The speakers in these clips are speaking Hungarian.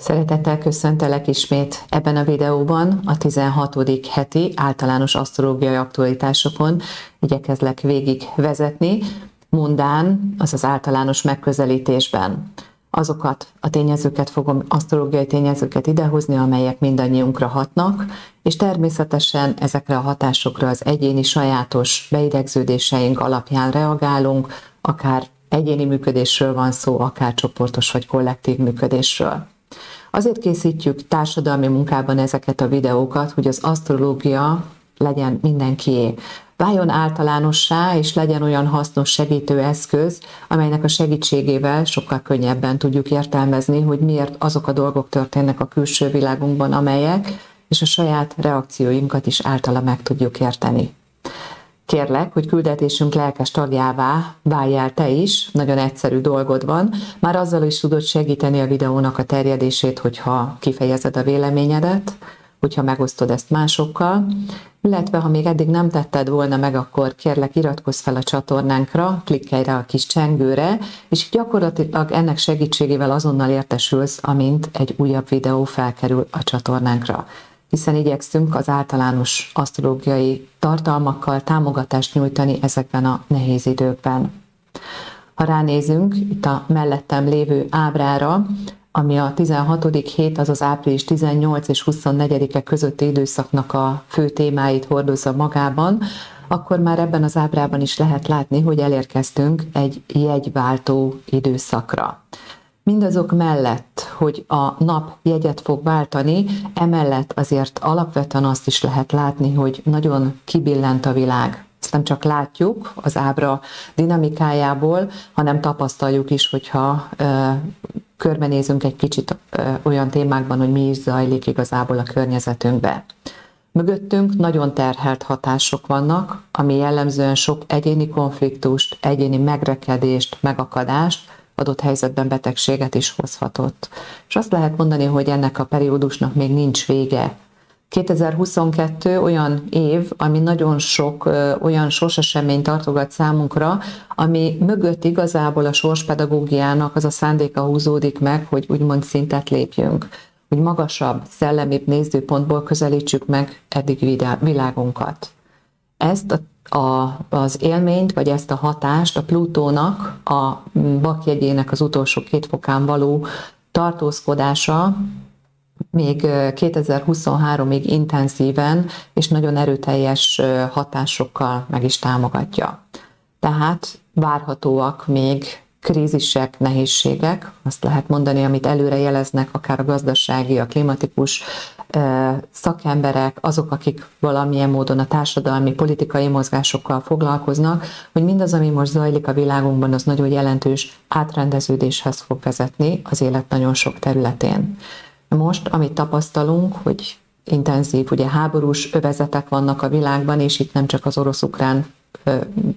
Szeretettel köszöntelek ismét ebben a videóban, a 16. heti általános asztrológiai aktualitásokon igyekezlek végig vezetni, mundán, azaz általános megközelítésben. Azokat a tényezőket fogom, asztrológiai tényezőket idehozni, amelyek mindannyiunkra hatnak, és természetesen ezekre a hatásokra az egyéni sajátos beidegződéseink alapján reagálunk, akár egyéni működésről van szó, akár csoportos vagy kollektív működésről. Azért készítjük társadalmi munkában ezeket a videókat, hogy az asztrológia legyen mindenkié. Váljon általánossá, és legyen olyan hasznos segítő eszköz, amelynek a segítségével sokkal könnyebben tudjuk értelmezni, hogy miért azok a dolgok történnek a külső világunkban, amelyek, és a saját reakcióinkat is általa meg tudjuk érteni. Kérlek, hogy küldetésünk lelkes tagjává váljál te is, nagyon egyszerű dolgod van. Már azzal is tudod segíteni a videónak a terjedését, hogyha kifejezed a véleményedet, hogyha megosztod ezt másokkal, illetve ha még eddig nem tetted volna meg, akkor kérlek iratkozz fel a csatornánkra, klikkelj rá a kis csengőre, és gyakorlatilag ennek segítségével azonnal értesülsz, amint egy újabb videó felkerül a csatornánkra hiszen igyekszünk az általános asztrológiai tartalmakkal támogatást nyújtani ezekben a nehéz időkben. Ha ránézünk itt a mellettem lévő ábrára, ami a 16. hét, azaz április 18 és 24-e közötti időszaknak a fő témáit hordozza magában, akkor már ebben az ábrában is lehet látni, hogy elérkeztünk egy jegyváltó időszakra. Mindazok mellett, hogy a nap jegyet fog váltani, emellett azért alapvetően azt is lehet látni, hogy nagyon kibillent a világ. Ezt nem csak látjuk az ábra dinamikájából, hanem tapasztaljuk is, hogyha körbenézünk egy kicsit olyan témákban, hogy mi is zajlik igazából a környezetünkbe. Mögöttünk nagyon terhelt hatások vannak, ami jellemzően sok egyéni konfliktust, egyéni megrekedést, megakadást, adott helyzetben betegséget is hozhatott. És azt lehet mondani, hogy ennek a periódusnak még nincs vége. 2022 olyan év, ami nagyon sok ö, olyan sorsesemény tartogat számunkra, ami mögött igazából a sorspedagógiának az a szándéka húzódik meg, hogy úgymond szintet lépjünk, hogy magasabb, szellemibb nézőpontból közelítsük meg eddig világunkat. Ezt a a, az élményt, vagy ezt a hatást a Plutónak, a bakjegyének az utolsó két fokán való tartózkodása még 2023-ig intenzíven és nagyon erőteljes hatásokkal meg is támogatja. Tehát várhatóak még krízisek, nehézségek, azt lehet mondani, amit előre jeleznek akár a gazdasági, a klimatikus szakemberek, azok, akik valamilyen módon a társadalmi, politikai mozgásokkal foglalkoznak, hogy mindaz, ami most zajlik a világunkban, az nagyon jelentős átrendeződéshez fog vezetni az élet nagyon sok területén. Most, amit tapasztalunk, hogy intenzív, ugye háborús övezetek vannak a világban, és itt nem csak az orosz-ukrán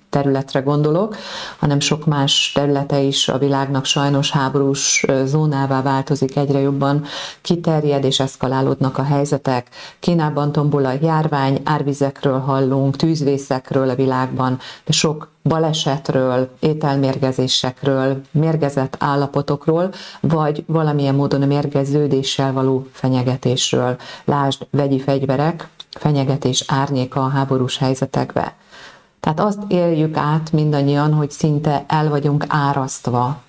területre gondolok, hanem sok más területe is a világnak sajnos háborús zónává változik, egyre jobban kiterjed és eszkalálódnak a helyzetek. Kínában tombol a járvány, árvizekről hallunk, tűzvészekről a világban, de sok balesetről, ételmérgezésekről, mérgezett állapotokról, vagy valamilyen módon a mérgeződéssel való fenyegetésről. Lásd, vegyi fegyverek, fenyegetés árnyéka a háborús helyzetekbe. Tehát azt éljük át mindannyian, hogy szinte el vagyunk árasztva.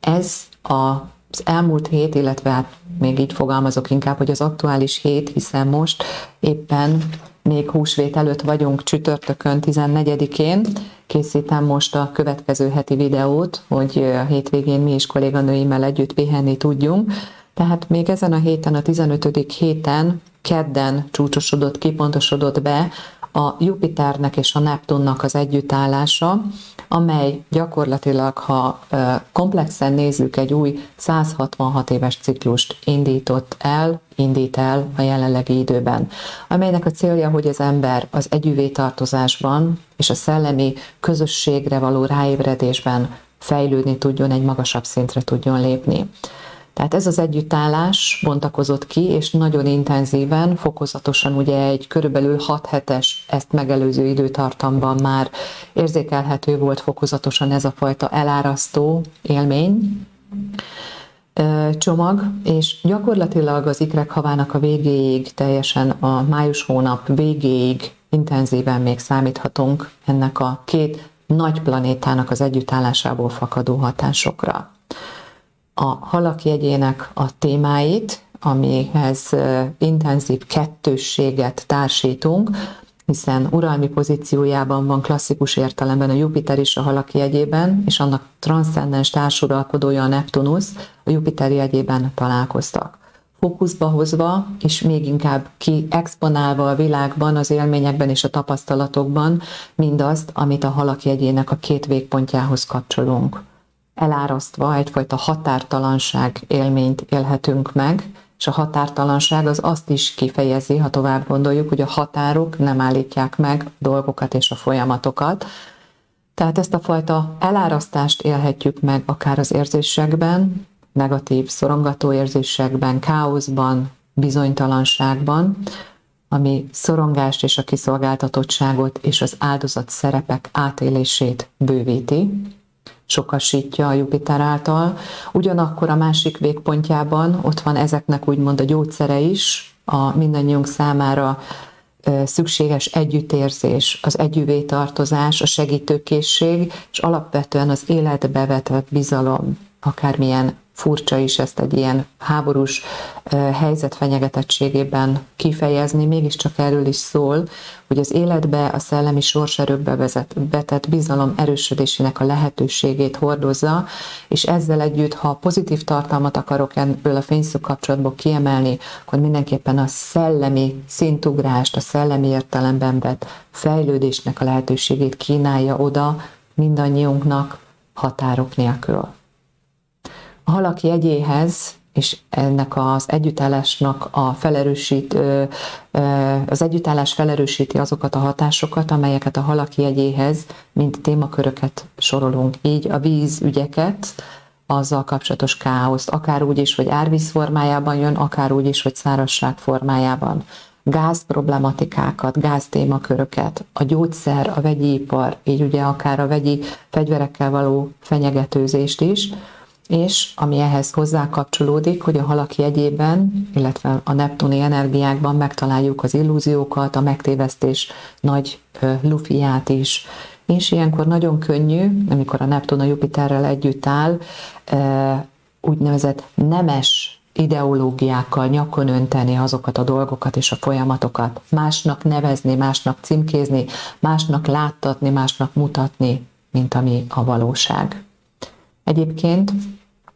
Ez az elmúlt hét, illetve hát még így fogalmazok inkább, hogy az aktuális hét, hiszen most éppen még húsvét előtt vagyunk csütörtökön 14-én, készítem most a következő heti videót, hogy a hétvégén mi is kolléganőimmel együtt pihenni tudjunk. Tehát még ezen a héten, a 15. héten, kedden csúcsosodott, kipontosodott be a Jupiternek és a Neptunnak az együttállása, amely gyakorlatilag, ha komplexen nézzük, egy új 166 éves ciklust indított el, indít el a jelenlegi időben, amelynek a célja, hogy az ember az együvé tartozásban és a szellemi közösségre való ráébredésben fejlődni tudjon, egy magasabb szintre tudjon lépni. Tehát ez az együttállás bontakozott ki, és nagyon intenzíven, fokozatosan ugye egy körülbelül 6 hetes ezt megelőző időtartamban már érzékelhető volt fokozatosan ez a fajta elárasztó élmény. csomag, és gyakorlatilag az ikrek havának a végéig, teljesen a május hónap végéig intenzíven még számíthatunk ennek a két nagy planétának az együttállásából fakadó hatásokra. A halak jegyének a témáit, amihez intenzív kettősséget társítunk, hiszen uralmi pozíciójában van klasszikus értelemben a Jupiter is a halak jegyében, és annak transzcendens társuralkodója a Neptunusz a Jupiter jegyében találkoztak. Fókuszba hozva, és még inkább ki exponálva a világban, az élményekben és a tapasztalatokban mindazt, amit a halak jegyének a két végpontjához kapcsolunk. Elárasztva egyfajta határtalanság élményt élhetünk meg, és a határtalanság az azt is kifejezi, ha tovább gondoljuk, hogy a határok nem állítják meg a dolgokat és a folyamatokat. Tehát ezt a fajta elárasztást élhetjük meg akár az érzésekben, negatív, szorongató érzésekben, káoszban, bizonytalanságban, ami szorongást és a kiszolgáltatottságot és az áldozat szerepek átélését bővíti, sokasítja a Jupiter által. Ugyanakkor a másik végpontjában ott van ezeknek úgymond a gyógyszere is, a mindannyiunk számára szükséges együttérzés, az együvé tartozás, a segítőkészség, és alapvetően az életbe vetett bizalom, akármilyen furcsa is ezt egy ilyen háborús helyzet fenyegetettségében kifejezni, mégiscsak erről is szól, hogy az életbe a szellemi sorserőkbe vezet, betett bizalom erősödésének a lehetőségét hordozza, és ezzel együtt, ha pozitív tartalmat akarok ebből a fényszó kapcsolatból kiemelni, akkor mindenképpen a szellemi szintugrást, a szellemi értelemben vett fejlődésnek a lehetőségét kínálja oda mindannyiunknak határok nélkül. Halak jegyéhez és ennek az együttállásnak a felerősít, az együttállás felerősíti azokat a hatásokat, amelyeket a halak jegyéhez, mint témaköröket sorolunk. Így a vízügyeket, azzal kapcsolatos káoszt, akár úgy is, hogy árvíz formájában jön, akár úgy is, hogy szárazság formájában. Gáz problematikákat, gáz témaköröket, a gyógyszer, a vegyi ipar, így ugye akár a vegyi fegyverekkel való fenyegetőzést is, és ami ehhez hozzá kapcsolódik, hogy a halak jegyében, illetve a neptuni energiákban megtaláljuk az illúziókat, a megtévesztés nagy lufiát is, és ilyenkor nagyon könnyű, amikor a Neptun a Jupiterrel együtt áll, úgynevezett nemes ideológiákkal nyakon önteni azokat a dolgokat és a folyamatokat, másnak nevezni, másnak címkézni, másnak láttatni, másnak mutatni, mint ami a valóság. Egyébként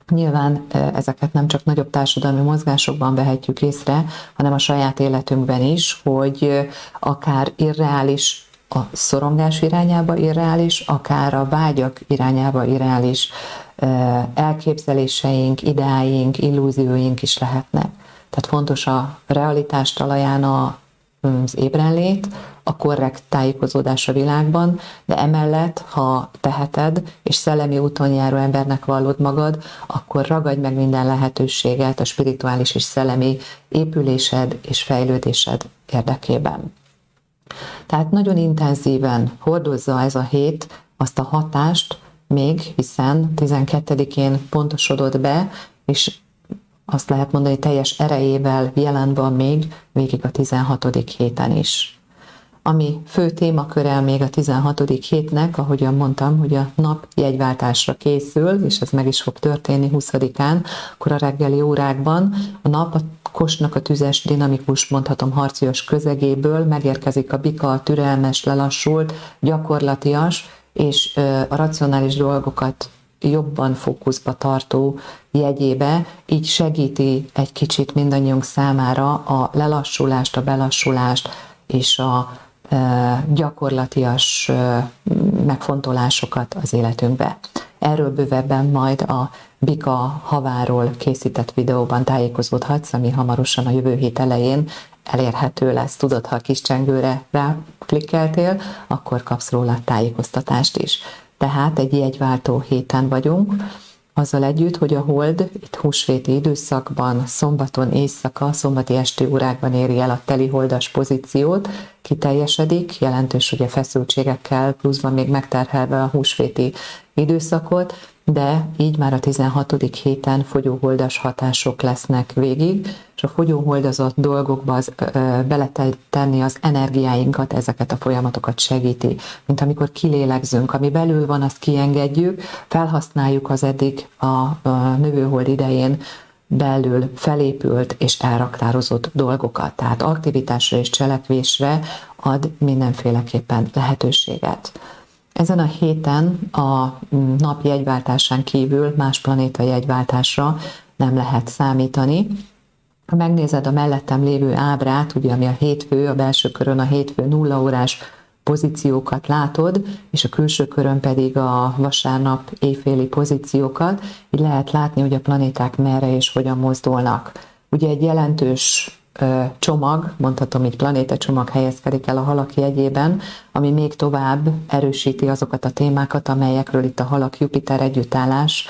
Nyilván ezeket nem csak nagyobb társadalmi mozgásokban vehetjük észre, hanem a saját életünkben is, hogy akár irreális a szorongás irányába irreális, akár a vágyak irányába irreális elképzeléseink, ideáink, illúzióink is lehetnek. Tehát fontos a realitás talaján az ébrenlét, a korrekt tájékozódás a világban, de emellett, ha teheted, és szellemi úton járó embernek vallod magad, akkor ragadj meg minden lehetőséget a spirituális és szellemi épülésed és fejlődésed érdekében. Tehát nagyon intenzíven hordozza ez a hét azt a hatást, még hiszen 12-én pontosodott be, és azt lehet mondani, teljes erejével jelen van még végig a 16. héten is ami fő témaköre még a 16. hétnek, ahogyan mondtam, hogy a nap jegyváltásra készül, és ez meg is fog történni 20-án, akkor a reggeli órákban a nap a kosnak a tüzes, dinamikus, mondhatom harcias közegéből megérkezik a bika, a türelmes, lelassult, gyakorlatias, és a racionális dolgokat jobban fókuszba tartó jegyébe, így segíti egy kicsit mindannyiunk számára a lelassulást, a belassulást és a gyakorlatias megfontolásokat az életünkbe. Erről bővebben majd a Bika haváról készített videóban tájékozódhatsz, ami hamarosan a jövő hét elején elérhető lesz. Tudod, ha a kis csengőre rá akkor kapsz róla tájékoztatást is. Tehát egy jegyváltó héten vagyunk, azzal együtt, hogy a hold itt húsvéti időszakban, szombaton éjszaka, szombati esti órákban éri el a teli holdas pozíciót, kiteljesedik, jelentős ugye feszültségekkel, pluszban még megterhelve a húsvéti időszakot, de így már a 16. héten fogyóholdas hatások lesznek végig, és a fogyóholdazott dolgokba az, ö, beletenni az energiáinkat, ezeket a folyamatokat segíti. Mint amikor kilélegzünk, ami belül van, azt kiengedjük, felhasználjuk az eddig a, a növőhold idején belül felépült és elraktározott dolgokat, tehát aktivitásra és cselekvésre ad mindenféleképpen lehetőséget. Ezen a héten a nap jegyváltásán kívül más planéta jegyváltásra nem lehet számítani. Ha megnézed a mellettem lévő ábrát, ugye ami a hétfő, a belső körön a hétfő nulla órás pozíciókat látod, és a külső körön pedig a vasárnap éjféli pozíciókat, így lehet látni, hogy a planéták merre és hogyan mozdulnak. Ugye egy jelentős csomag, mondhatom így planéta csomag helyezkedik el a halak jegyében, ami még tovább erősíti azokat a témákat, amelyekről itt a halak Jupiter együttállás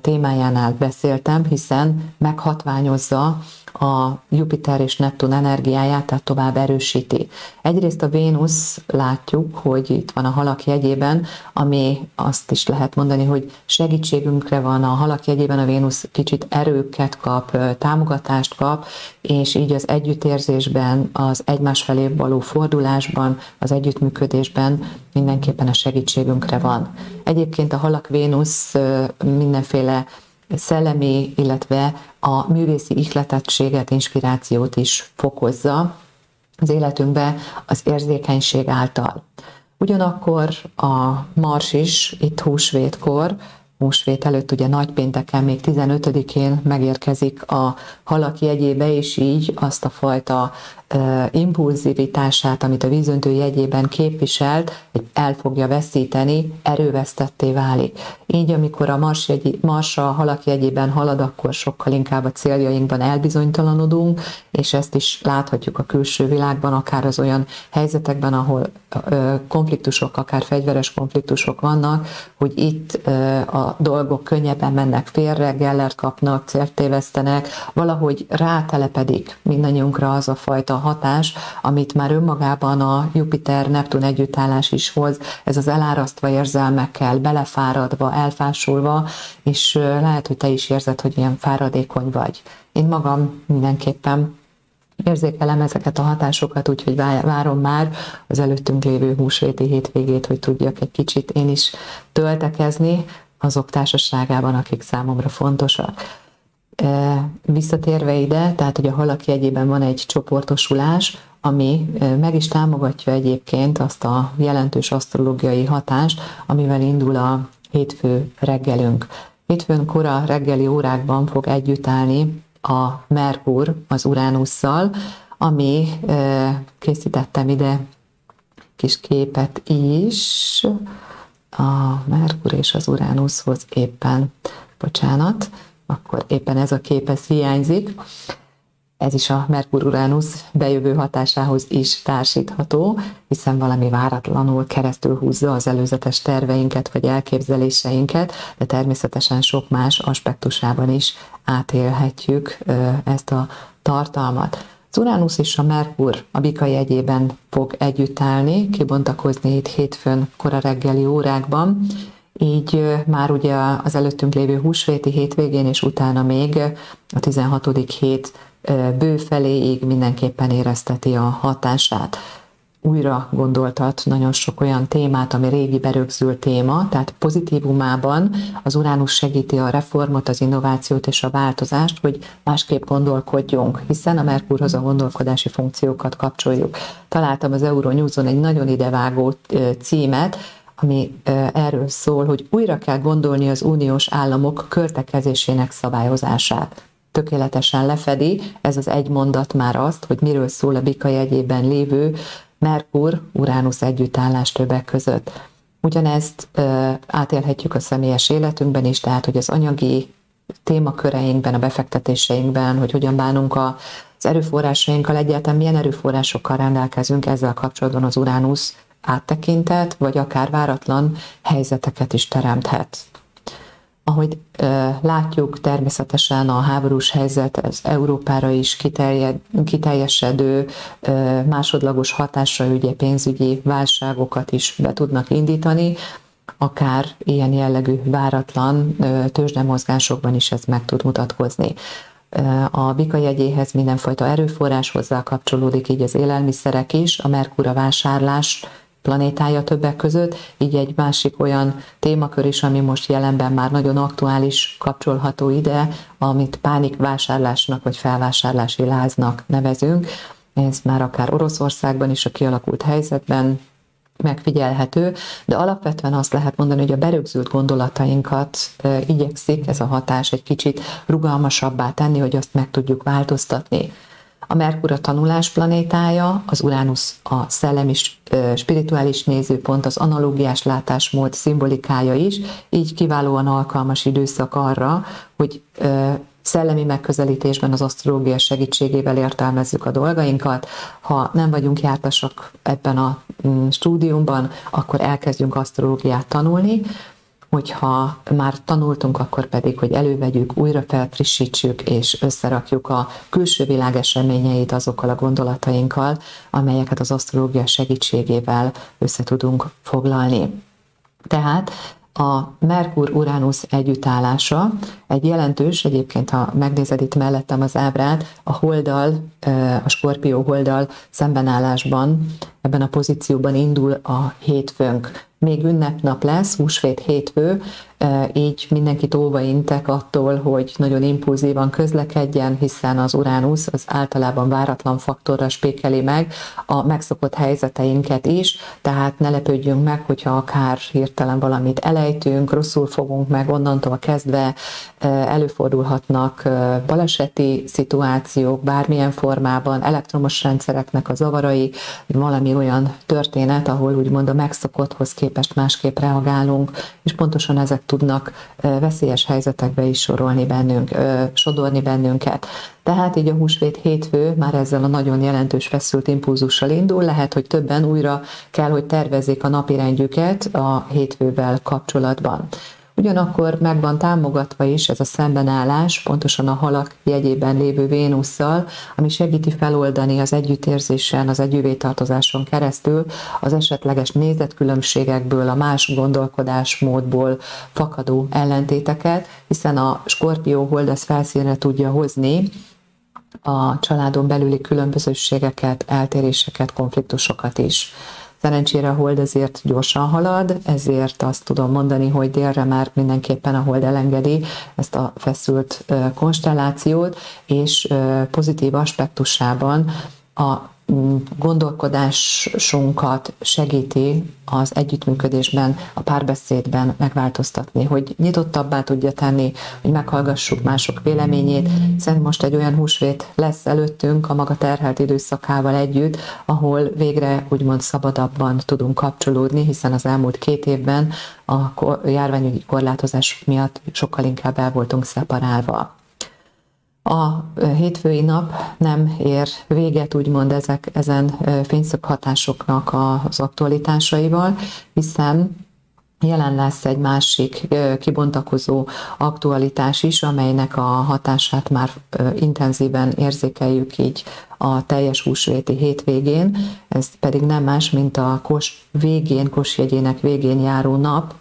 témájánál beszéltem, hiszen meghatványozza a Jupiter és Neptun energiáját, tehát tovább erősíti. Egyrészt a Vénusz látjuk, hogy itt van a halak jegyében, ami azt is lehet mondani, hogy segítségünkre van a halak jegyében, a Vénusz kicsit erőket kap, támogatást kap, és így az együttérzésben, az egymás felé való fordulásban, az együttműködésben mindenképpen a segítségünkre van. Egyébként a halak Vénusz mindenféle szellemi, illetve a művészi ihletettséget, inspirációt is fokozza az életünkbe az érzékenység által. Ugyanakkor a Mars is itt húsvétkor húsvét előtt, ugye nagypénteken, még 15-én megérkezik a halak jegyébe, és így azt a fajta impulzivitását, amit a vízöntő jegyében képviselt, el fogja veszíteni, erővesztetté válik. Így, amikor a Mars, jegy, Mars a halak jegyében halad, akkor sokkal inkább a céljainkban elbizonytalanodunk, és ezt is láthatjuk a külső világban, akár az olyan helyzetekben, ahol konfliktusok, akár fegyveres konfliktusok vannak, hogy itt a dolgok könnyebben mennek félre, gellert kapnak, célt tévesztenek, valahogy rátelepedik mindannyiunkra az a fajta hatás, amit már önmagában a Jupiter-Neptun együttállás is hoz, ez az elárasztva érzelmekkel, belefáradva, elfásulva, és lehet, hogy te is érzed, hogy ilyen fáradékony vagy. Én magam mindenképpen érzékelem ezeket a hatásokat, úgyhogy várom már az előttünk lévő húsvéti hétvégét, hogy tudjak egy kicsit én is töltekezni azok társaságában, akik számomra fontosak. Visszatérve ide, tehát hogy a halak jegyében van egy csoportosulás, ami meg is támogatja egyébként azt a jelentős asztrológiai hatást, amivel indul a hétfő reggelünk. Hétfőn kora reggeli órákban fog együtt állni a Merkur az Uránusszal, ami készítettem ide kis képet is, a Merkur és az Uránuszhoz éppen, bocsánat, akkor éppen ez a kép, ez hiányzik. Ez is a Merkur-Uránusz bejövő hatásához is társítható, hiszen valami váratlanul keresztül húzza az előzetes terveinket vagy elképzeléseinket, de természetesen sok más aspektusában is átélhetjük ezt a tartalmat. Az Uránusz és a Merkur a Bika jegyében fog együtt állni, kibontakozni itt hétfőn kora reggeli órákban, így már ugye az előttünk lévő húsvéti hétvégén, és utána még a 16. hét bő feléig mindenképpen érezteti a hatását. Újra gondoltat nagyon sok olyan témát, ami régi berögzült téma, tehát pozitívumában az Uránusz segíti a reformot, az innovációt és a változást, hogy másképp gondolkodjunk, hiszen a Merkurhoz a gondolkodási funkciókat kapcsoljuk. Találtam az Euronews-on egy nagyon idevágó címet, ami erről szól, hogy újra kell gondolni az uniós államok költekezésének szabályozását. Tökéletesen lefedi ez az egy mondat már azt, hogy miről szól a Bika jegyében lévő Merkur-Uránusz együttállás többek között. Ugyanezt átélhetjük a személyes életünkben is, tehát hogy az anyagi témaköreinkben, a befektetéseinkben, hogy hogyan bánunk a, az erőforrásainkkal, egyáltalán milyen erőforrásokkal rendelkezünk, ezzel kapcsolatban az Uránusz áttekintett, vagy akár váratlan helyzeteket is teremthet. Ahogy ö, látjuk, természetesen a háborús helyzet az Európára is kiterjed, kiteljesedő ö, másodlagos hatásra ugye pénzügyi válságokat is be tudnak indítani. akár ilyen jellegű váratlan tőzsdemozgásokban is ez meg tud mutatkozni. A bika jegyéhez mindenfajta erőforrás hozzá kapcsolódik, így az élelmiszerek is, a Merkura vásárlás planétája többek között, így egy másik olyan témakör is, ami most jelenben már nagyon aktuális, kapcsolható ide, amit pánikvásárlásnak vagy felvásárlási láznak nevezünk. Ez már akár Oroszországban is a kialakult helyzetben megfigyelhető, de alapvetően azt lehet mondani, hogy a berögzült gondolatainkat igyekszik ez a hatás egy kicsit rugalmasabbá tenni, hogy azt meg tudjuk változtatni. A Merkur a tanulás planétája, az Uránusz a szellemi spirituális nézőpont, az analógiás látásmód szimbolikája is, így kiválóan alkalmas időszak arra, hogy szellemi megközelítésben az asztrológia segítségével értelmezzük a dolgainkat. Ha nem vagyunk jártasak ebben a mm, stúdiumban, akkor elkezdjünk asztrológiát tanulni, hogyha már tanultunk, akkor pedig, hogy elővegyük, újra felfrissítsük és összerakjuk a külső világ eseményeit azokkal a gondolatainkkal, amelyeket az asztrológia segítségével össze tudunk foglalni. Tehát a Merkur-Uranus együttállása egy jelentős, egyébként ha megnézed itt mellettem az ábrát, a holdal, a skorpió holdal szembenállásban, ebben a pozícióban indul a hétfőnk. Még ünnepnap lesz, húsvét hétfő, így mindenkit óva intek attól, hogy nagyon impulzívan közlekedjen, hiszen az Uránusz az általában váratlan faktorra spékeli meg a megszokott helyzeteinket is, tehát ne lepődjünk meg, hogyha akár hirtelen valamit elejtünk, rosszul fogunk meg, onnantól kezdve előfordulhatnak baleseti szituációk bármilyen formában, elektromos rendszereknek a zavarai, valami olyan történet, ahol úgymond a megszokotthoz képest másképp reagálunk, és pontosan ezek tudnak veszélyes helyzetekbe is sorolni bennünk, sodorni bennünket. Tehát így a húsvét hétfő már ezzel a nagyon jelentős feszült impulzussal indul, lehet, hogy többen újra kell, hogy tervezzék a napirendjüket a hétfővel kapcsolatban. Ugyanakkor meg van támogatva is ez a szembenállás, pontosan a halak jegyében lévő Vénusszal, ami segíti feloldani az együttérzésen, az együvétartozáson keresztül az esetleges nézetkülönbségekből, a más gondolkodásmódból fakadó ellentéteket, hiszen a skorpió hold ezt felszínre tudja hozni, a családon belüli különbözőségeket, eltéréseket, konfliktusokat is. Szerencsére a hold ezért gyorsan halad, ezért azt tudom mondani, hogy délre már mindenképpen a hold elengedi ezt a feszült konstellációt, és pozitív aspektusában a gondolkodásunkat segíti az együttműködésben, a párbeszédben megváltoztatni, hogy nyitottabbá tudja tenni, hogy meghallgassuk mások véleményét, hiszen most egy olyan húsvét lesz előttünk a maga terhelt időszakával együtt, ahol végre úgymond szabadabban tudunk kapcsolódni, hiszen az elmúlt két évben a járványügyi korlátozás miatt sokkal inkább el voltunk szeparálva. A hétfői nap nem ér véget, úgymond ezek, ezen fényszög hatásoknak az aktualitásaival, hiszen jelen lesz egy másik kibontakozó aktualitás is, amelynek a hatását már intenzíven érzékeljük így a teljes húsvéti hétvégén, ez pedig nem más, mint a kos végén, kosjegyének végén járó nap,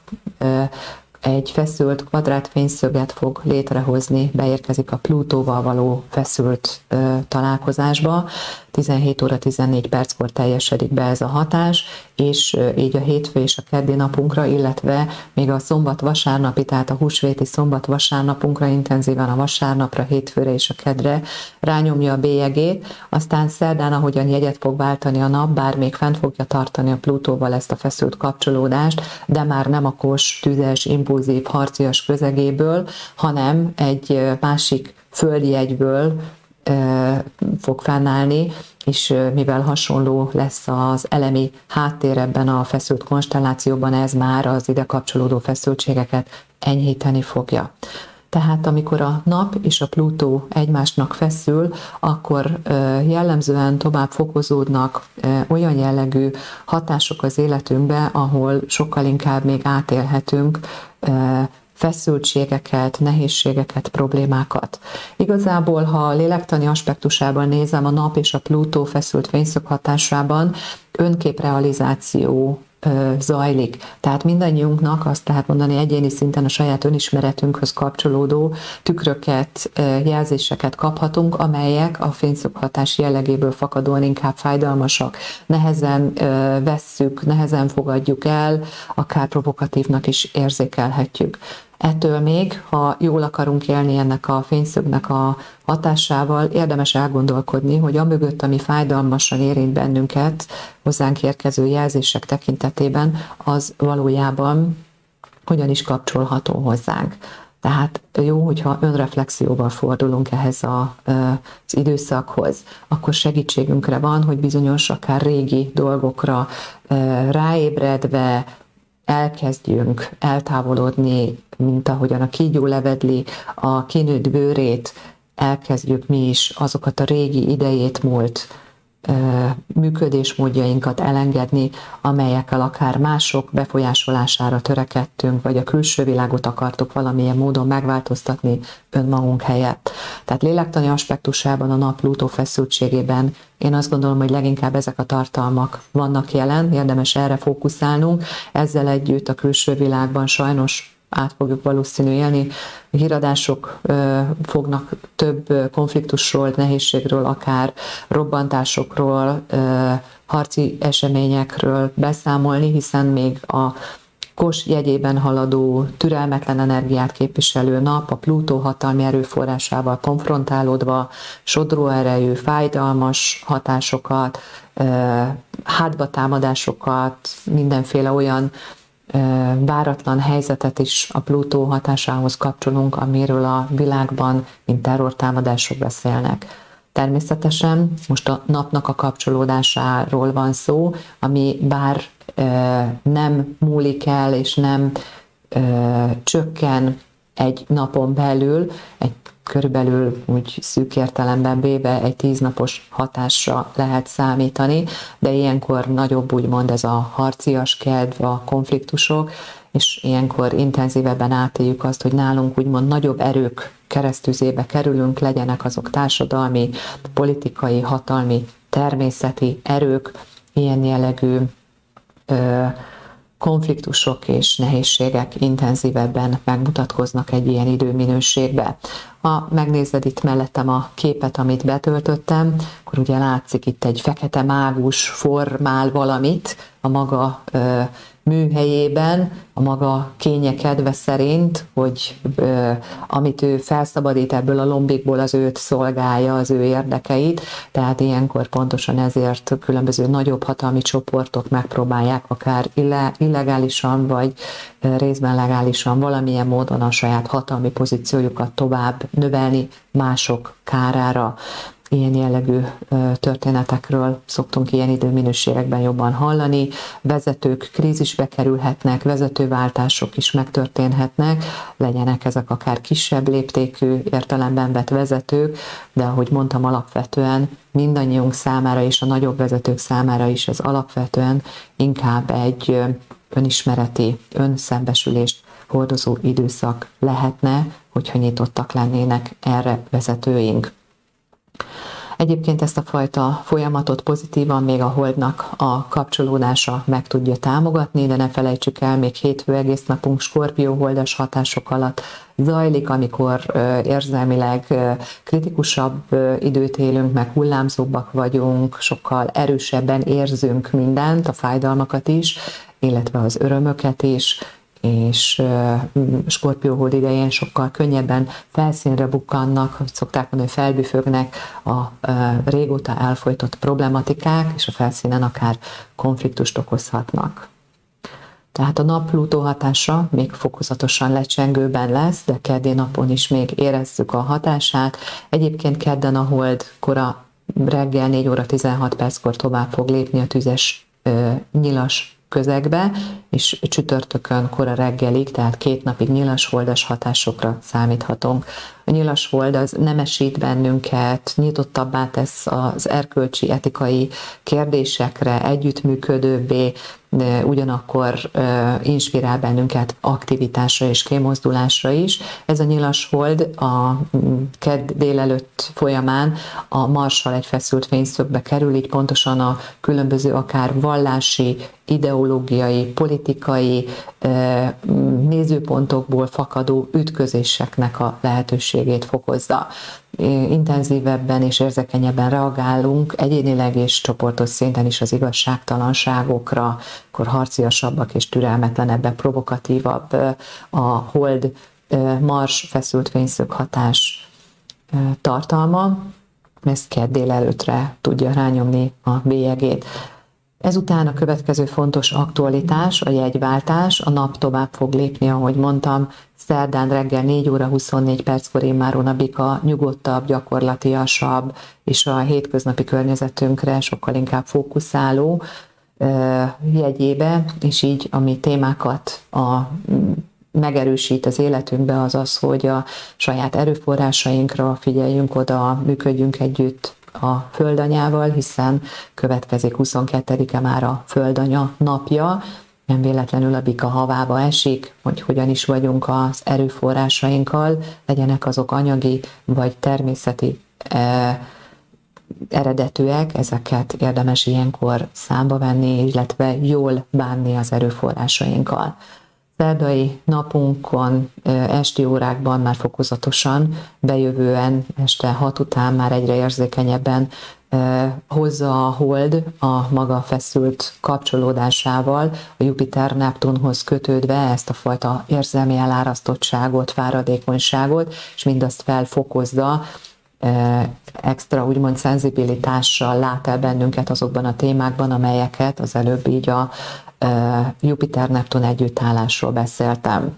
egy feszült kvadrátfényszöget fog létrehozni, beérkezik a Plutóval való feszült ö, találkozásba. 17 óra 14 perckor teljesedik be ez a hatás, és így a hétfő és a keddi napunkra, illetve még a szombat-vasárnapi, tehát a húsvéti szombat-vasárnapunkra, intenzíven a vasárnapra, hétfőre és a kedre rányomja a bélyegét, aztán szerdán, ahogyan jegyet fog váltani a nap, bár még fent fogja tartani a Plutóval ezt a feszült kapcsolódást, de már nem a kos, tüzes, impulzív, harcias közegéből, hanem egy másik földjegyből fog fennállni, és mivel hasonló lesz az elemi háttér ebben a feszült konstellációban, ez már az ide kapcsolódó feszültségeket enyhíteni fogja. Tehát amikor a nap és a Plutó egymásnak feszül, akkor jellemzően tovább fokozódnak olyan jellegű hatások az életünkbe, ahol sokkal inkább még átélhetünk feszültségeket, nehézségeket, problémákat. Igazából, ha a lélektani aspektusában nézem, a nap és a Plutó feszült fényszög hatásában önképrealizáció zajlik. Tehát mindannyiunknak azt lehet mondani egyéni szinten a saját önismeretünkhöz kapcsolódó tükröket, jelzéseket kaphatunk, amelyek a fényszöghatás jellegéből fakadóan inkább fájdalmasak. Nehezen vesszük, nehezen fogadjuk el, akár provokatívnak is érzékelhetjük. Ettől még, ha jól akarunk élni ennek a fényszögnek a hatásával, érdemes elgondolkodni, hogy amögött, ami fájdalmasan érint bennünket, hozzánk érkező jelzések tekintetében, az valójában hogyan is kapcsolható hozzánk. Tehát jó, hogyha önreflexióval fordulunk ehhez a, az időszakhoz, akkor segítségünkre van, hogy bizonyos, akár régi dolgokra ráébredve, elkezdjünk eltávolodni, mint ahogyan a kígyó levedli a kinőtt bőrét, elkezdjük mi is azokat a régi idejét múlt működésmódjainkat elengedni, amelyekkel akár mások befolyásolására törekedtünk, vagy a külső világot akartuk valamilyen módon megváltoztatni önmagunk helyett. Tehát lélektani aspektusában a nap Plutó feszültségében én azt gondolom, hogy leginkább ezek a tartalmak vannak jelen, érdemes erre fókuszálnunk, ezzel együtt a külső világban sajnos át fogjuk valószínű élni. A híradások fognak több konfliktusról, nehézségről, akár robbantásokról, harci eseményekről beszámolni, hiszen még a Kos jegyében haladó, türelmetlen energiát képviselő nap a Plutó hatalmi erőforrásával konfrontálódva, sodró erejű, fájdalmas hatásokat, hátba támadásokat, mindenféle olyan váratlan helyzetet is a Plutó hatásához kapcsolunk, amiről a világban, mint terrortámadások beszélnek. Természetesen most a napnak a kapcsolódásáról van szó, ami bár nem múlik el és nem csökken egy napon belül, egy körülbelül úgy szűk értelemben véve egy tíznapos hatásra lehet számítani, de ilyenkor nagyobb úgymond ez a harcias kedv, a konfliktusok, és ilyenkor intenzívebben átéljük azt, hogy nálunk úgymond nagyobb erők keresztüzébe kerülünk, legyenek azok társadalmi, politikai, hatalmi, természeti erők, ilyen jellegű ö, konfliktusok és nehézségek intenzívebben megmutatkoznak egy ilyen időminőségbe. Ha megnézed itt mellettem a képet, amit betöltöttem, akkor ugye látszik itt egy fekete mágus formál valamit a maga ö, műhelyében, a maga kénye kedve szerint, hogy ö, amit ő felszabadít ebből a lombikból, az őt szolgálja, az ő érdekeit, tehát ilyenkor pontosan ezért különböző nagyobb hatalmi csoportok megpróbálják akár illegálisan, vagy részben legálisan valamilyen módon a saját hatalmi pozíciójukat tovább növelni mások kárára ilyen jellegű történetekről szoktunk ilyen időminőségekben jobban hallani. Vezetők krízisbe kerülhetnek, vezetőváltások is megtörténhetnek, legyenek ezek akár kisebb léptékű értelemben vett vezetők, de ahogy mondtam, alapvetően mindannyiunk számára és a nagyobb vezetők számára is ez alapvetően inkább egy önismereti, önszembesülést hordozó időszak lehetne, hogyha nyitottak lennének erre vezetőink. Egyébként ezt a fajta folyamatot pozitívan még a holdnak a kapcsolódása meg tudja támogatni, de ne felejtsük el, még hétfő egész napunk skorpió holdas hatások alatt zajlik, amikor érzelmileg kritikusabb időt élünk, meg hullámzóbbak vagyunk, sokkal erősebben érzünk mindent, a fájdalmakat is, illetve az örömöket is, és Skorpió hold idején sokkal könnyebben felszínre bukkannak, szokták mondani, hogy felbüfögnek a régóta elfolytott problematikák, és a felszínen akár konfliktust okozhatnak. Tehát a nap Plutó hatása még fokozatosan lecsengőben lesz, de keddi napon is még érezzük a hatását. Egyébként kedden a hold kora reggel 4 óra 16 perckor tovább fog lépni a tüzes nyilas közegbe, és csütörtökön kora reggelig, tehát két napig nyilasholdas hatásokra számíthatunk. A nyilashold az nemesít bennünket, nyitottabbá tesz az erkölcsi, etikai kérdésekre, együttműködőbbé, ugyanakkor inspirál bennünket aktivitásra és kémozdulásra is. Ez a nyilas hold a kedd délelőtt folyamán a Marssal egy feszült fényszögbe kerül, így pontosan a különböző akár vallási, ideológiai, politikai nézőpontokból fakadó ütközéseknek a lehetőségét fokozza. Intenzívebben és érzékenyebben reagálunk egyénileg és csoportos szinten is az igazságtalanságokra, akkor harciasabbak és türelmetlenebbek, provokatívabb a hold mars feszült fényszög hatás tartalma, ez kedd délelőtre tudja rányomni a bélyegét. Ezután a következő fontos aktualitás, a jegyváltás, a nap tovább fog lépni, ahogy mondtam, szerdán reggel 4 óra 24 perckor Immáron a Bika nyugodtabb, gyakorlatiasabb, és a hétköznapi környezetünkre sokkal inkább fókuszáló jegyébe, és így a mi témákat a megerősít az életünkbe, az az, hogy a saját erőforrásainkra figyeljünk oda, működjünk együtt a földanyával, hiszen következik 22-e már a földanya napja, nem véletlenül a bika havába esik, hogy hogyan is vagyunk az erőforrásainkkal, legyenek azok anyagi vagy természeti e, eredetűek, ezeket érdemes ilyenkor számba venni, illetve jól bánni az erőforrásainkkal szerdai napunkon, esti órákban már fokozatosan, bejövően este hat után már egyre érzékenyebben hozza a hold a maga feszült kapcsolódásával a Jupiter-Neptunhoz kötődve ezt a fajta érzelmi elárasztottságot, fáradékonyságot, és mindazt felfokozza, extra úgymond szenzibilitással lát el bennünket azokban a témákban, amelyeket az előbb így a Jupiter-Neptun együttállásról beszéltem.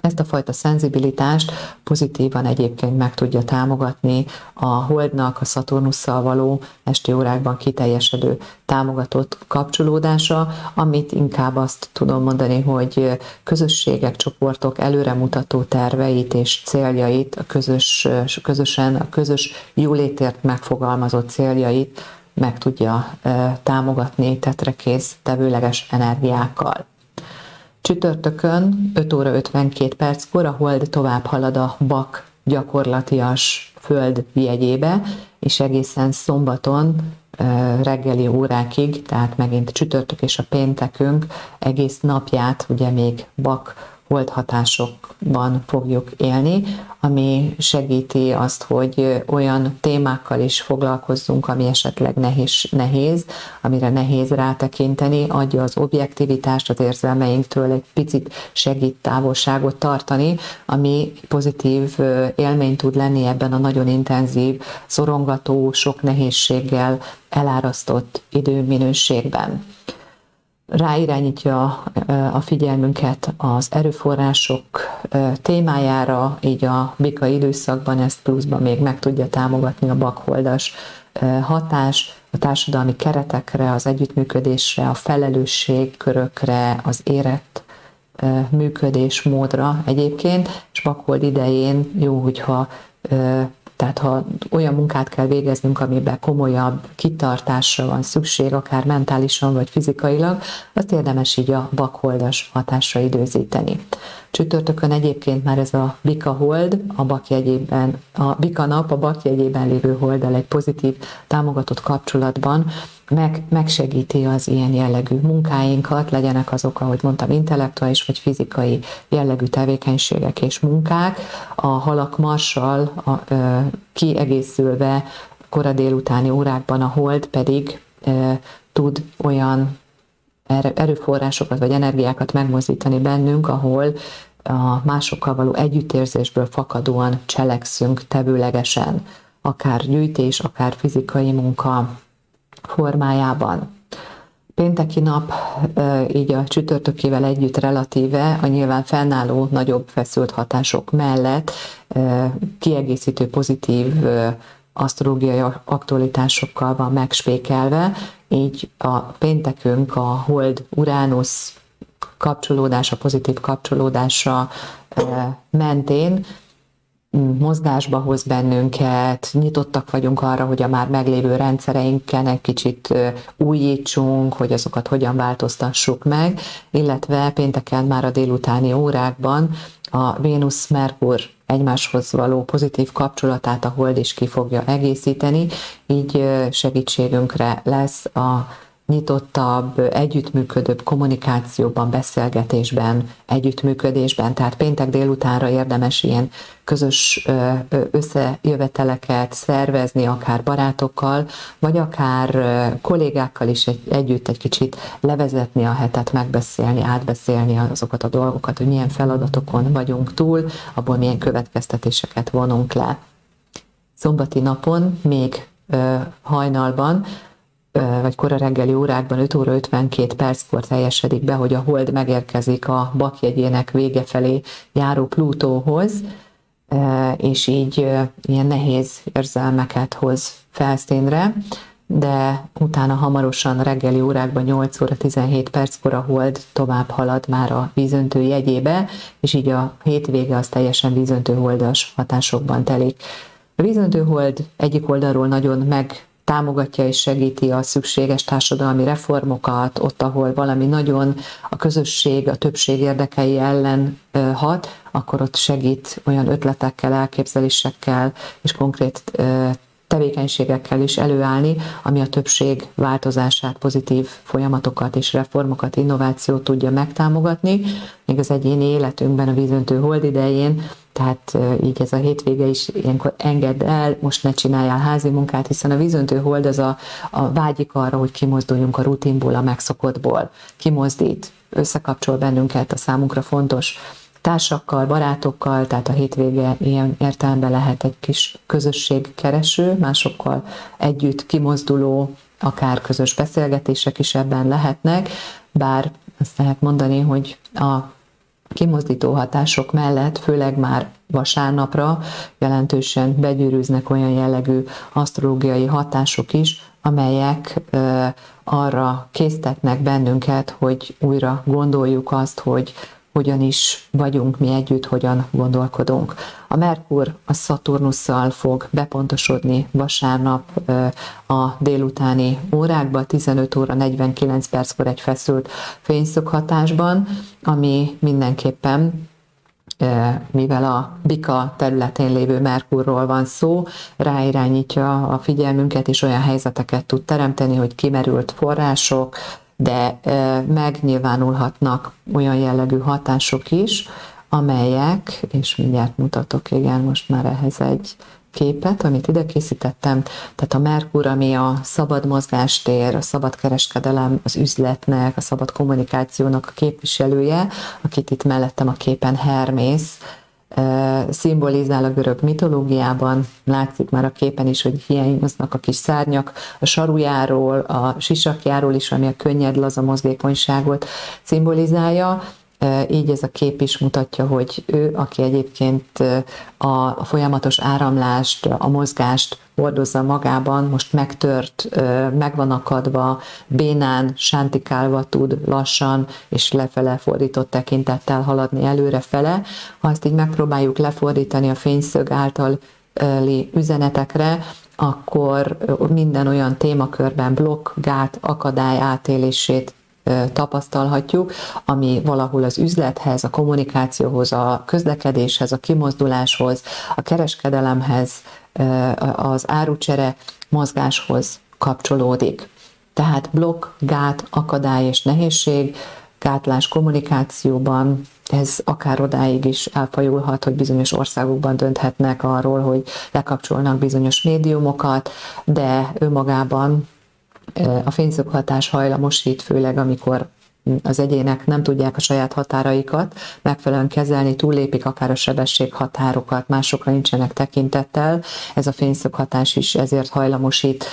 Ezt a fajta szenzibilitást pozitívan egyébként meg tudja támogatni a Holdnak a Szaturnusszal való esti órákban kiteljesedő támogatott kapcsolódása, amit inkább azt tudom mondani, hogy közösségek, csoportok előremutató terveit és céljait, a közös, közösen, a közös jólétért megfogalmazott céljait meg tudja támogatni tetrekész tevőleges energiákkal. Csütörtökön 5 óra 52 perckor a hold tovább halad a bak gyakorlatias föld jegyébe, és egészen szombaton reggeli órákig, tehát megint csütörtök és a péntekünk egész napját ugye még bak holdhatásokban fogjuk élni, ami segíti azt, hogy olyan témákkal is foglalkozzunk, ami esetleg nehéz, nehéz amire nehéz rátekinteni, adja az objektivitást az érzelmeinktől, egy picit segít távolságot tartani, ami pozitív élmény tud lenni ebben a nagyon intenzív, szorongató, sok nehézséggel elárasztott időminőségben ráirányítja a figyelmünket az erőforrások témájára, így a bika időszakban ezt pluszban még meg tudja támogatni a bakholdas hatás, a társadalmi keretekre, az együttműködésre, a felelősségkörökre, az érett működésmódra egyébként, és bakhold idején jó, hogyha tehát ha olyan munkát kell végeznünk, amiben komolyabb kitartásra van szükség, akár mentálisan vagy fizikailag, azt érdemes így a bakholdas hatásra időzíteni. Csütörtökön egyébként már ez a bika hold, a bakjegyében, a bika nap a bakjegyében lévő holdal egy pozitív támogatott kapcsolatban meg, megsegíti az ilyen jellegű munkáinkat, legyenek azok, ahogy mondtam, intellektuális vagy fizikai jellegű tevékenységek és munkák. A halak marsal a, ö, kiegészülve kora délutáni órákban a hold pedig ö, tud olyan erőforrásokat vagy energiákat megmozdítani bennünk, ahol a másokkal való együttérzésből fakadóan cselekszünk tevőlegesen, akár gyűjtés, akár fizikai munka, formájában. Pénteki nap így a csütörtökével együtt relatíve a nyilván fennálló nagyobb feszült hatások mellett kiegészítő pozitív asztrológiai aktualitásokkal van megspékelve, így a péntekünk a hold Uránusz kapcsolódása, pozitív kapcsolódása mentén mozgásba hoz bennünket, nyitottak vagyunk arra, hogy a már meglévő rendszereinken egy kicsit újítsunk, hogy azokat hogyan változtassuk meg, illetve pénteken már a délutáni órákban a Vénusz-Merkur egymáshoz való pozitív kapcsolatát a hold is ki fogja egészíteni, így segítségünkre lesz a nyitottabb, együttműködőbb kommunikációban, beszélgetésben, együttműködésben. Tehát péntek délutánra érdemes ilyen közös összejöveteleket szervezni, akár barátokkal, vagy akár kollégákkal is egy, együtt egy kicsit levezetni a hetet, megbeszélni, átbeszélni azokat a dolgokat, hogy milyen feladatokon vagyunk túl, abból milyen következtetéseket vonunk le. Szombati napon még hajnalban vagy kora reggeli órákban 5 óra 52 perckor teljesedik be, hogy a hold megérkezik a bakjegyének vége felé járó Plutóhoz, és így ilyen nehéz érzelmeket hoz felszínre, de utána hamarosan reggeli órákban 8 óra 17 perckor a hold tovább halad már a vízöntő jegyébe, és így a hétvége az teljesen vízöntő holdas hatásokban telik. A vízöntő hold egyik oldalról nagyon meg támogatja és segíti a szükséges társadalmi reformokat, ott, ahol valami nagyon a közösség, a többség érdekei ellen hat, akkor ott segít olyan ötletekkel, elképzelésekkel és konkrét tevékenységekkel is előállni, ami a többség változását, pozitív folyamatokat és reformokat, innovációt tudja megtámogatni, még az egyéni életünkben a vízöntő hold idején tehát így ez a hétvége is ilyenkor engedd el, most ne csináljál házi munkát, hiszen a vízöntő hold az a, a vágyik arra, hogy kimozduljunk a rutinból, a megszokottból, kimozdít, összekapcsol bennünket a számunkra fontos társakkal, barátokkal, tehát a hétvége ilyen értelemben lehet egy kis közösségkereső, másokkal együtt kimozduló, akár közös beszélgetések is ebben lehetnek, bár azt lehet mondani, hogy a kimozdító hatások mellett, főleg már vasárnapra jelentősen begyűrűznek olyan jellegű asztrológiai hatások is, amelyek arra késztetnek bennünket, hogy újra gondoljuk azt, hogy hogyan is vagyunk mi együtt, hogyan gondolkodunk. A Merkur a Szaturnusszal fog bepontosodni vasárnap a délutáni órákban, 15 óra 49 perckor egy feszült fényszöghatásban, ami mindenképpen mivel a Bika területén lévő Merkurról van szó, ráirányítja a figyelmünket, és olyan helyzeteket tud teremteni, hogy kimerült források, de megnyilvánulhatnak olyan jellegű hatások is, amelyek, és mindjárt mutatok, igen, most már ehhez egy képet, amit ide készítettem, tehát a Merkur, ami a szabad mozgástér, a szabad kereskedelem, az üzletnek, a szabad kommunikációnak a képviselője, akit itt mellettem a képen Hermész, szimbolizál a görög mitológiában, látszik már a képen is, hogy hiányoznak a kis szárnyak, a sarujáról, a sisakjáról is, ami a könnyed, laza mozgékonyságot szimbolizálja, így ez a kép is mutatja, hogy ő, aki egyébként a folyamatos áramlást, a mozgást hordozza magában, most megtört, meg van akadva, bénán, sántikálva tud lassan és lefele fordított tekintettel haladni előre-fele. Ha ezt így megpróbáljuk lefordítani a fényszög által üzenetekre, akkor minden olyan témakörben blokk, gát, akadály átélését tapasztalhatjuk, ami valahol az üzlethez, a kommunikációhoz, a közlekedéshez, a kimozduláshoz, a kereskedelemhez, az árucsere mozgáshoz kapcsolódik. Tehát blokk, gát, akadály és nehézség, gátlás kommunikációban, ez akár odáig is elfajulhat, hogy bizonyos országokban dönthetnek arról, hogy lekapcsolnak bizonyos médiumokat, de önmagában a fényszöghatás hajlamosít, főleg amikor az egyének nem tudják a saját határaikat megfelelően kezelni, túllépik akár a sebesség határokat, másokra nincsenek tekintettel. Ez a fényszöghatás is ezért hajlamosít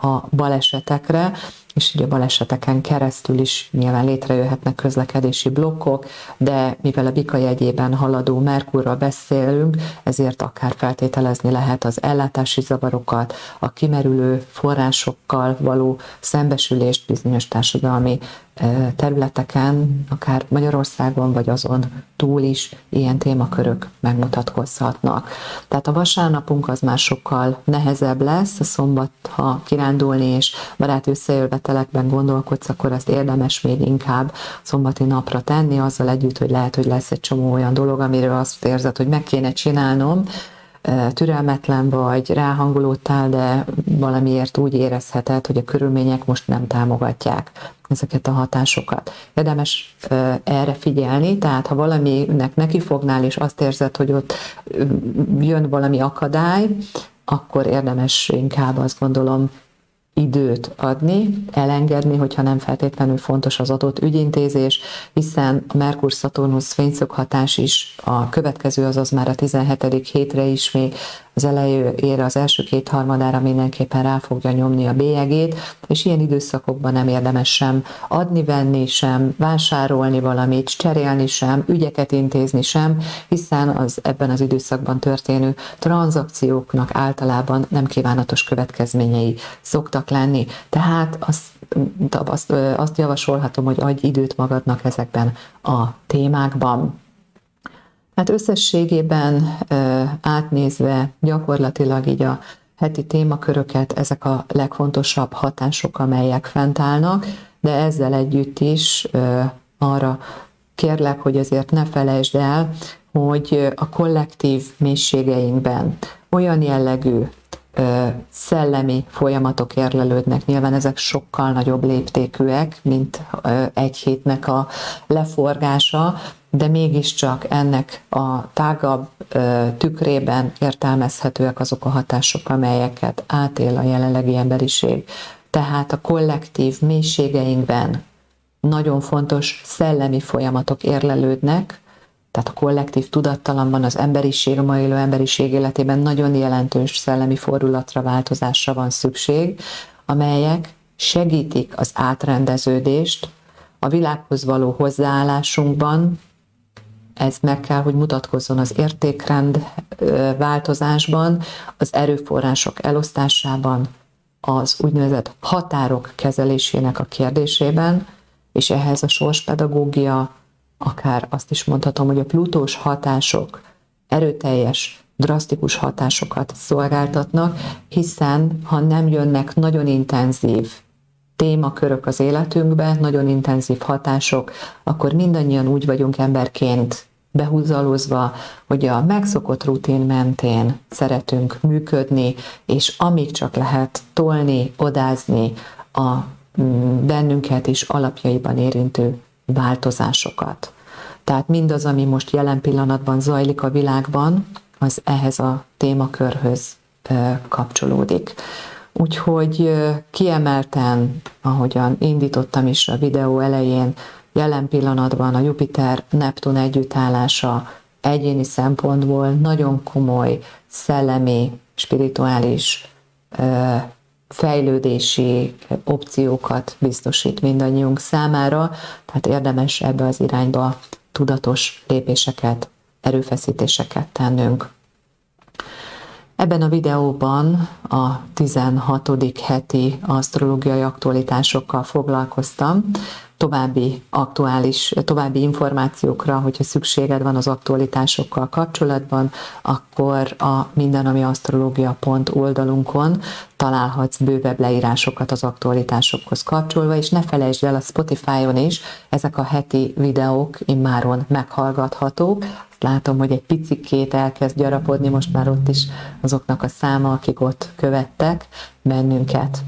a balesetekre, és ugye baleseteken keresztül is nyilván létrejöhetnek közlekedési blokkok, de mivel a Bika jegyében haladó Merkurral beszélünk, ezért akár feltételezni lehet az ellátási zavarokat, a kimerülő forrásokkal való szembesülést bizonyos társadalmi területeken, akár Magyarországon, vagy azon túl is ilyen témakörök megmutatkozhatnak. Tehát a vasárnapunk az már sokkal nehezebb lesz, a szombat, ha kirándulni és barát összejövetelekben gondolkodsz, akkor azt érdemes még inkább szombati napra tenni, azzal együtt, hogy lehet, hogy lesz egy csomó olyan dolog, amiről azt érzed, hogy meg kéne csinálnom, türelmetlen vagy, ráhangolódtál, de valamiért úgy érezheted, hogy a körülmények most nem támogatják ezeket a hatásokat. Érdemes erre figyelni, tehát ha valaminek nekifognál, és azt érzed, hogy ott jön valami akadály, akkor érdemes inkább azt gondolom időt adni, elengedni, hogyha nem feltétlenül fontos az adott ügyintézés, hiszen a Merkur-Szaturnusz fényszöghatás is a következő, azaz már a 17. hétre is még az elejére, az első két harmadára mindenképpen rá fogja nyomni a bélyegét, és ilyen időszakokban nem érdemes sem adni-venni, sem vásárolni valamit, cserélni sem, ügyeket intézni sem, hiszen az ebben az időszakban történő tranzakcióknak általában nem kívánatos következményei szoktak lenni. Tehát azt, azt, azt javasolhatom, hogy adj időt magadnak ezekben a témákban. Hát összességében átnézve gyakorlatilag így a heti témaköröket, ezek a legfontosabb hatások, amelyek fent állnak, de ezzel együtt is arra kérlek, hogy azért ne felejtsd el, hogy a kollektív mélységeinkben olyan jellegű szellemi folyamatok érlelődnek. Nyilván ezek sokkal nagyobb léptékűek, mint egy hétnek a leforgása, de mégiscsak ennek a tágabb tükrében értelmezhetőek azok a hatások, amelyeket átél a jelenlegi emberiség. Tehát a kollektív mélységeinkben nagyon fontos szellemi folyamatok érlelődnek, tehát a kollektív tudattalamban az emberiség, a mai élő emberiség életében nagyon jelentős szellemi fordulatra, változásra van szükség, amelyek segítik az átrendeződést, a világhoz való hozzáállásunkban, ez meg kell, hogy mutatkozzon az értékrend változásban, az erőforrások elosztásában, az úgynevezett határok kezelésének a kérdésében, és ehhez a sorspedagógia, akár azt is mondhatom, hogy a plutós hatások erőteljes, drasztikus hatásokat szolgáltatnak, hiszen ha nem jönnek nagyon intenzív témakörök az életünkbe, nagyon intenzív hatások, akkor mindannyian úgy vagyunk emberként behúzalozva, hogy a megszokott rutin mentén szeretünk működni, és amíg csak lehet tolni, odázni a mm, bennünket is alapjaiban érintő változásokat. Tehát mindaz, ami most jelen pillanatban zajlik a világban, az ehhez a témakörhöz kapcsolódik. Úgyhogy kiemelten, ahogyan indítottam is a videó elején, jelen pillanatban a Jupiter-Neptun együttállása egyéni szempontból nagyon komoly szellemi, spirituális fejlődési opciókat biztosít mindannyiunk számára, tehát érdemes ebbe az irányba tudatos lépéseket, erőfeszítéseket tennünk. Ebben a videóban a 16. heti asztrológiai aktualitásokkal foglalkoztam. További aktuális, további információkra, hogyha szükséged van az aktualitásokkal kapcsolatban, akkor a mindenami asztrológia.pont oldalunkon találhatsz bővebb leírásokat az aktualitásokhoz kapcsolva, és ne felejtsd el a Spotify-on is, ezek a heti videók immáron meghallgathatók, látom, hogy egy picikét elkezd gyarapodni most már ott is azoknak a száma, akik ott követtek bennünket.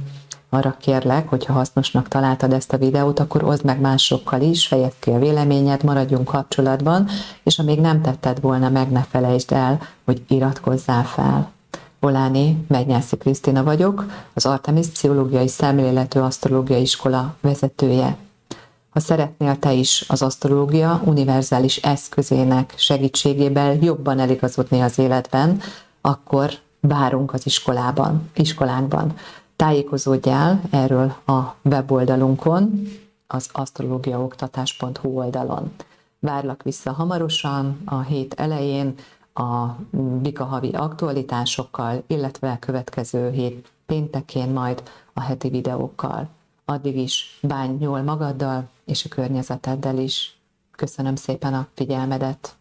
Arra kérlek, hogyha hasznosnak találtad ezt a videót, akkor oszd meg másokkal is, fejezd ki a véleményed, maradjunk kapcsolatban, és amíg nem tetted volna meg, ne felejtsd el, hogy iratkozzál fel. Oláni Megnyászi Krisztina vagyok, az Artemis Pszichológiai Szemléletű Asztrológiai Iskola vezetője. Ha szeretnél te is az asztrológia univerzális eszközének segítségével jobban eligazodni az életben, akkor várunk az iskolában, iskolánkban. Tájékozódjál erről a weboldalunkon, az asztrológiaoktatás.hu oldalon. Várlak vissza hamarosan, a hét elején, a Bika havi aktualitásokkal, illetve következő hét péntekén majd a heti videókkal. Addig is bánj jól magaddal és a környezeteddel is. Köszönöm szépen a figyelmedet!